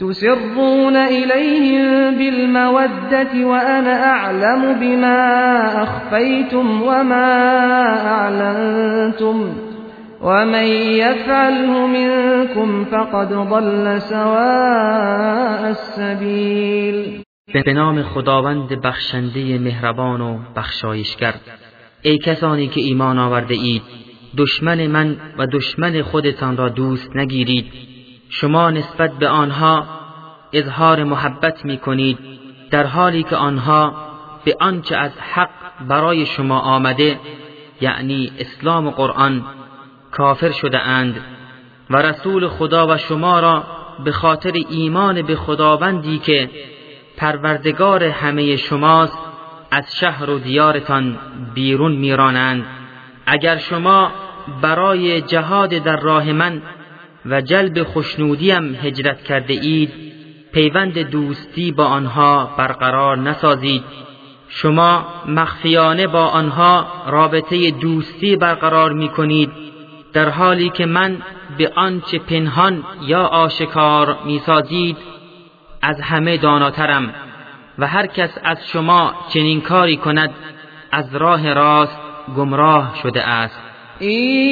تسرون إليهم بالمودة وأنا أعلم بما أخفيتم وما أعلنتم ومن يفعله منكم فقد ضل سواء السبيل. به نام خداوند بخشنده مهربان و بخشایشگر. ای کسانی که ایمان آورده اید دشمن من و دشمن خودتان را دوست نگیرید. شما نسبت به آنها اظهار محبت می کنید در حالی که آنها به آنچه از حق برای شما آمده یعنی اسلام و قرآن کافر شده اند و رسول خدا و شما را به خاطر ایمان به خداوندی که پروردگار همه شماست از شهر و دیارتان بیرون میرانند. اگر شما برای جهاد در راه من و جلب خوشنودیم هجرت کرده اید. پیوند دوستی با آنها برقرار نسازید. شما مخفیانه با آنها رابطه دوستی برقرار می کنید در حالی که من به آنچه پنهان یا آشکار می سازید از همه داناترم و هر کس از شما چنین کاری کند از راه راست گمراه شده است. إن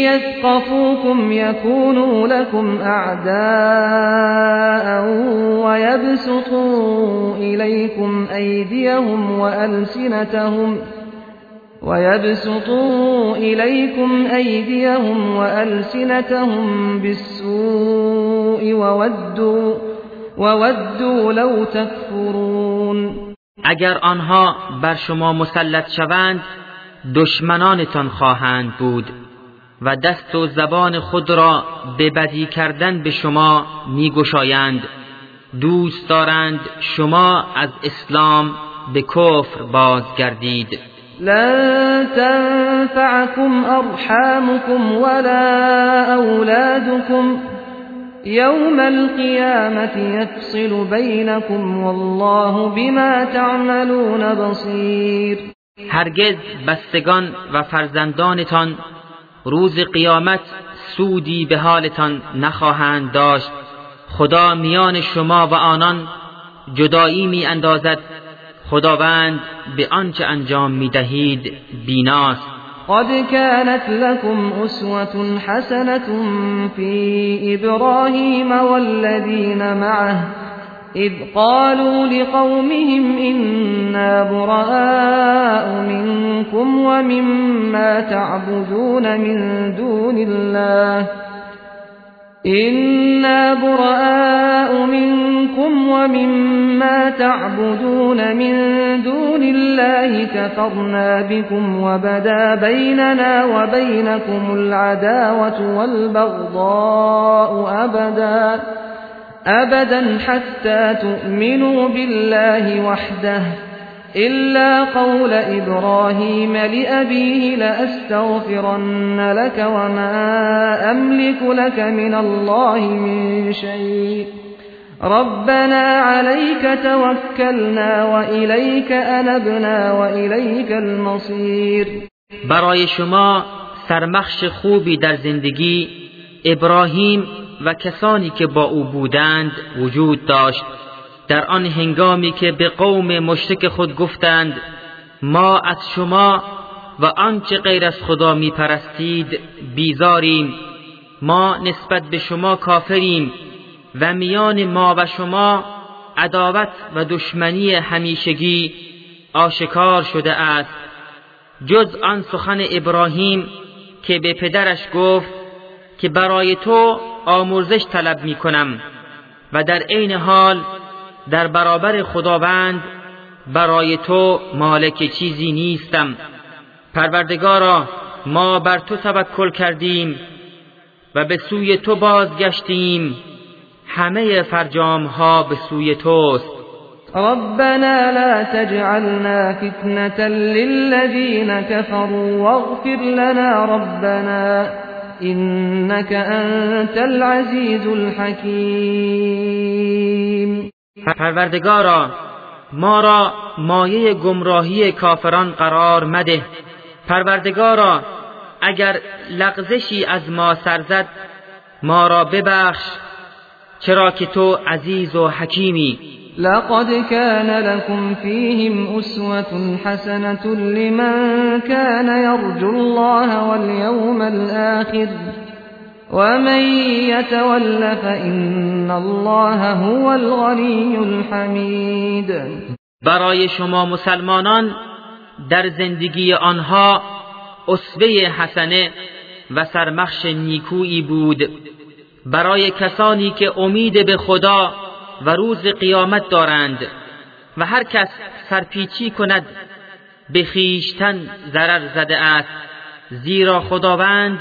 يثقفوكم يكونوا لكم أعداء ويبسطوا إليكم أيديهم وألسنتهم ويبسطوا إليكم أيديهم وألسنتهم بالسوء وودوا وودوا لو تكفرون. اگر آنها بر شما مسلط شوند دشمنانتان خواهند بود. و دست و زبان خود را به بدی کردن به شما میگشایند. دوست دارند شما از اسلام به کفر بازگردید. لن تنفعكم ارحامكم ولا اولادكم يوم القيامة يفصل بينكم والله بما تعملون بصير هرگز بستگان و فرزندانتان روز قیامت سودی به حالتان نخواهند داشت. خدا میان شما و آنان جدایی می اندازد. خداوند به آنچه انجام می دهید بیناست. قد كانت لكم أسوة حسنة في إبراهيم والذين معه إذ قالوا لقومهم إنا براء منكم ومما تعبدون من دون الله إنا براء منكم ومما تعبدون من دون الله كفرنا بكم وبدا بيننا وبينكم العداوة والبغضاء أبداً أبدا حتى تؤمنوا بالله وحده إلا قول إبراهيم لأبيه لأستغفرن لك وما أملك لك من الله من شيء. ربنا عليك توكلنا وإليك أنبنا وإليك المصير. برای شما سرمخش خوبی در زندگی ابراهیم و کسانی که با او بودند وجود داشت. در آن هنگامی که به قوم مشرک خود گفتند ما از شما و آنچه غیر از خدا می پرستید بیزاریم. ما نسبت به شما کافریم و میان ما و شما عداوت و دشمنی همیشگی آشکار شده است. جز آن سخن ابراهیم که به پدرش گفت که برای تو آمرزش طلب می کنم و در عین حال در برابر خداوند برای تو مالک چیزی نیستم. پروردگارا ما بر تو توکل کردیم و به سوی تو بازگشتیم. همه فرجام ها به سوی توست. ربنا لا تجعلنا فتنة للذين كفروا واغفر لنا ربنا. إنك أنت العزيز الحكيم. پروردگارا ما را مایه گمراهی کافران قرار مده. پروردگارا اگر لغزشی از ما سرزد ما را ببخش چرا که تو عزیز و حکیمی. لقد كان لكم فيهم أسوة حسنة لمن كان يرجو الله واليوم الآخر ومن يتول فإن الله هو الغني الحمید برای شما مسلمانان در زندگی آنها اسوه حسنه و سرمخش نیکویی بود. برای کسانی که امید به خدا و روز قیامت دارند و هر کس سرپیچی کند به خیشتن ضرر زده است. زیرا خداوند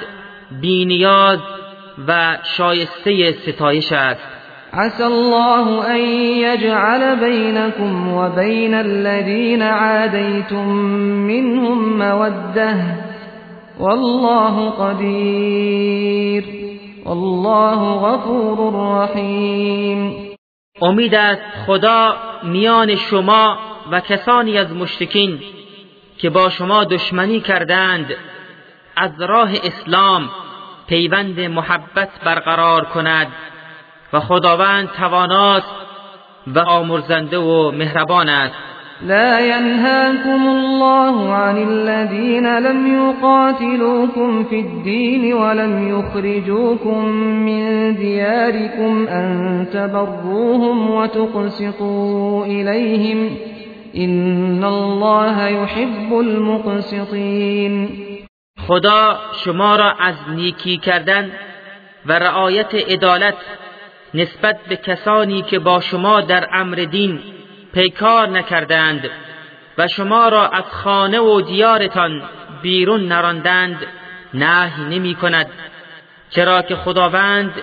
بینیاز و شایسته ستایش است. عسى الله أن يجعل بينكم وبين الذين عاديتم منهم موده والله قدير. والله غفور رحیم امید است خدا میان شما و کسانی از مشرکین که با شما دشمنی کردند از راه اسلام پیوند محبت برقرار کند و خداوند تواناست و آمرزنده و مهربان است. لا ينهاكم الله عن الذين لم يقاتلوكم في الدين ولم يخرجوكم من دياركم أن تبروهم وتقسطوا إليهم إن الله يحب المقسطين. خدا شما را از نیکی کردن و رعایت عدالت نسبت به کسانی که با شما در أمر دین پیکار نکردند و شما را از خانه و دیارتان بیرون نراندند نهی نمی کند چرا که خداوند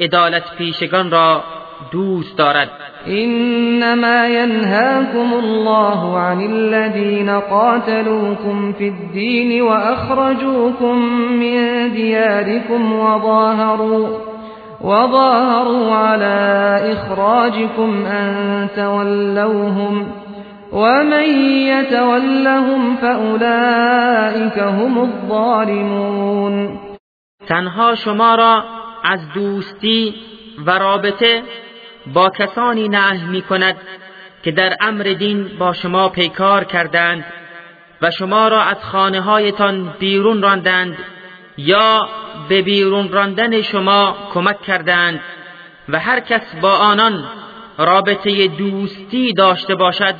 عدالت پیشگان را دوست دارد. انما ينهاكم الله عن الذين قاتلوكم في الدين واخرجوكم من دياركم وظاهروا وظاهروا على إخراجكم أن تولوهم ومن يتولهم فأولئك هم الظالمون تنها شما را از دوستی و رابطه با کسانی نه می کند که در امر دین با شما پیکار کردند و شما را از خانه هایتان بیرون راندند. یا به بیرون راندن شما کمک کردند و هر کس با آنان رابطه دوستی داشته باشد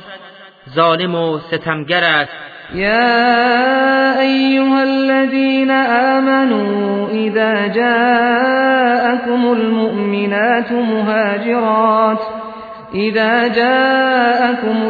ظالم و ستمگر است. يا أيها الذين آمنوا إذا جاءكم المؤمنات مهاجرات إذا جاءكم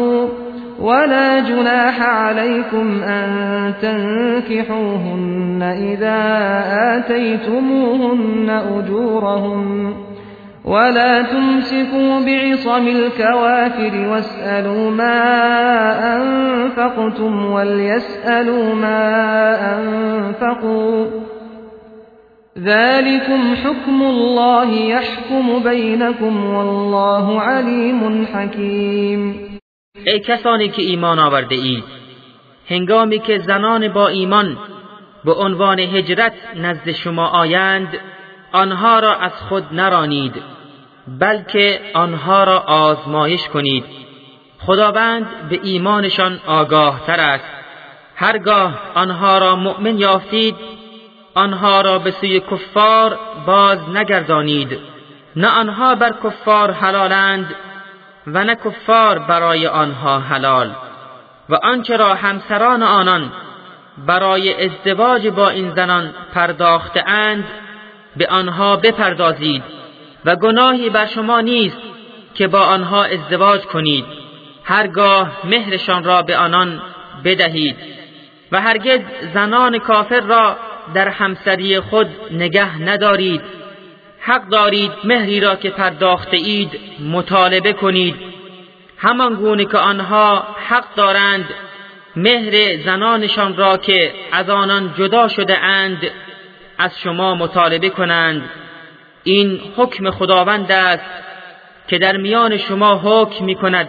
ولا جناح عليكم أن تنكحوهن إذا آتيتموهن أجورهن ولا تمسكوا بعصم الكوافر واسألوا ما أنفقتم وليسألوا ما أنفقوا. ذلكم حكم الله يحكم بينكم والله عليم حكيم. ای کسانی که ایمان آورده اید هنگامی که زنان با ایمان به عنوان هجرت نزد شما آیند آنها را از خود نرانید بلکه آنها را آزمایش کنید. خداوند به ایمانشان آگاه تر است. هرگاه آنها را مؤمن یافتید آنها را به سوی کفار باز نگردانید. نه آنها بر کفار حلالند و نه کفار برای آنها حلال و آنچه را همسران آنان برای ازدواج با این زنان پرداخته اند به آنها بپردازید و گناهی بر شما نیست که با آنها ازدواج کنید. هرگاه مهرشان را به آنان بدهید و هرگز زنان کافر را در همسری خود نگه ندارید. حق دارید مهری را که پرداخته اید مطالبه کنید. همان گونه که آنها حق دارند مهر زنانشان را که از آنان جدا شده اند از شما مطالبه کنند. این حکم خداوند است که در میان شما حکم می کند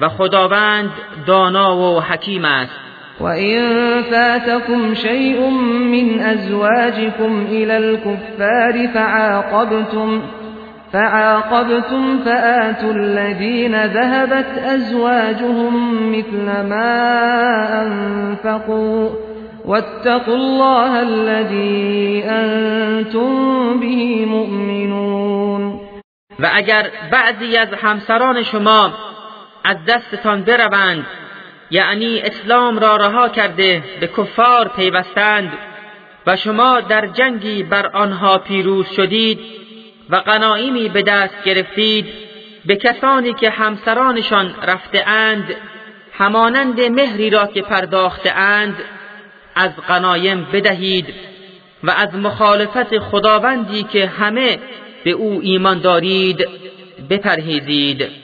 و خداوند دانا و حکیم است. وإن فاتكم شيء من أزواجكم إلى الكفار فعاقبتم فعاقبتم فآتوا الذين ذهبت أزواجهم مثل ما أنفقوا واتقوا الله الذي أنتم به مؤمنون و اگر بعضی از همسران شما از دستتان بروند یعنی اسلام را رها کرده به کفار پیوستند. و شما در جنگی بر آنها پیروز شدید و غنایمی به دست گرفتید. به کسانی که همسرانشان رفته اند همانند مهری را که پرداخته اند از غنایم بدهید. و از مخالفت خداوندی که همه به او ایمان دارید بپرهیزید.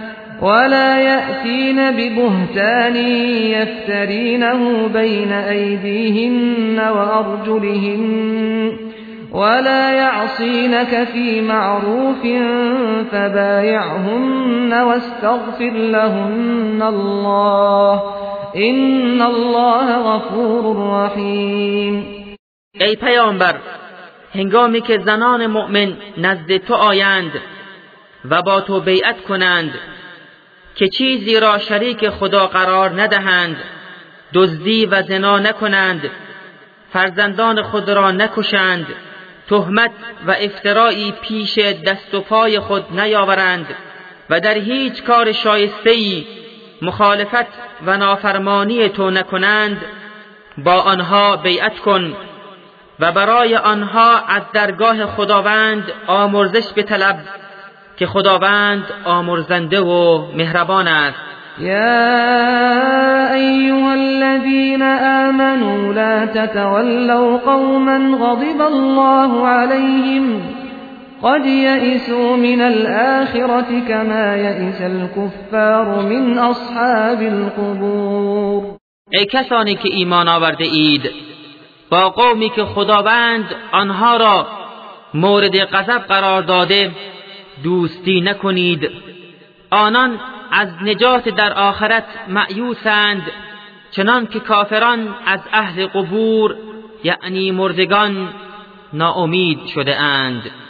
ولا يأتين ببهتان يفترينه بين أيديهن وأرجلهن ولا يعصينك في معروف فبايعهن واستغفر لهن الله إن الله غفور رحیم ای پیامبر هنگامی که زنان مؤمن نزد تو آیند و با تو بیعت کنند که چیزی را شریک خدا قرار ندهند دزدی و زنا نکنند فرزندان خود را نکشند تهمت و افترایی پیش دست و پای خود نیاورند و در هیچ کار شایسته‌ای مخالفت و نافرمانی تو نکنند با آنها بیعت کن و برای آنها از درگاه خداوند آمرزش بطلب. که خداوند آمرزنده و مهربان است. يا أيها الذين آمنوا لا تتولوا قوما غضب الله عليهم قد يئسوا من الآخرة كما يئس الكفار من أصحاب القبور. ای کسانی که ایمان آورده اید با قومی که خداوند آنها را مورد غضب قرار داده دوستی نکنید. آنان از نجات در آخرت معیوسند چنان که کافران از اهل قبور یعنی مردگان ناامید شده اند.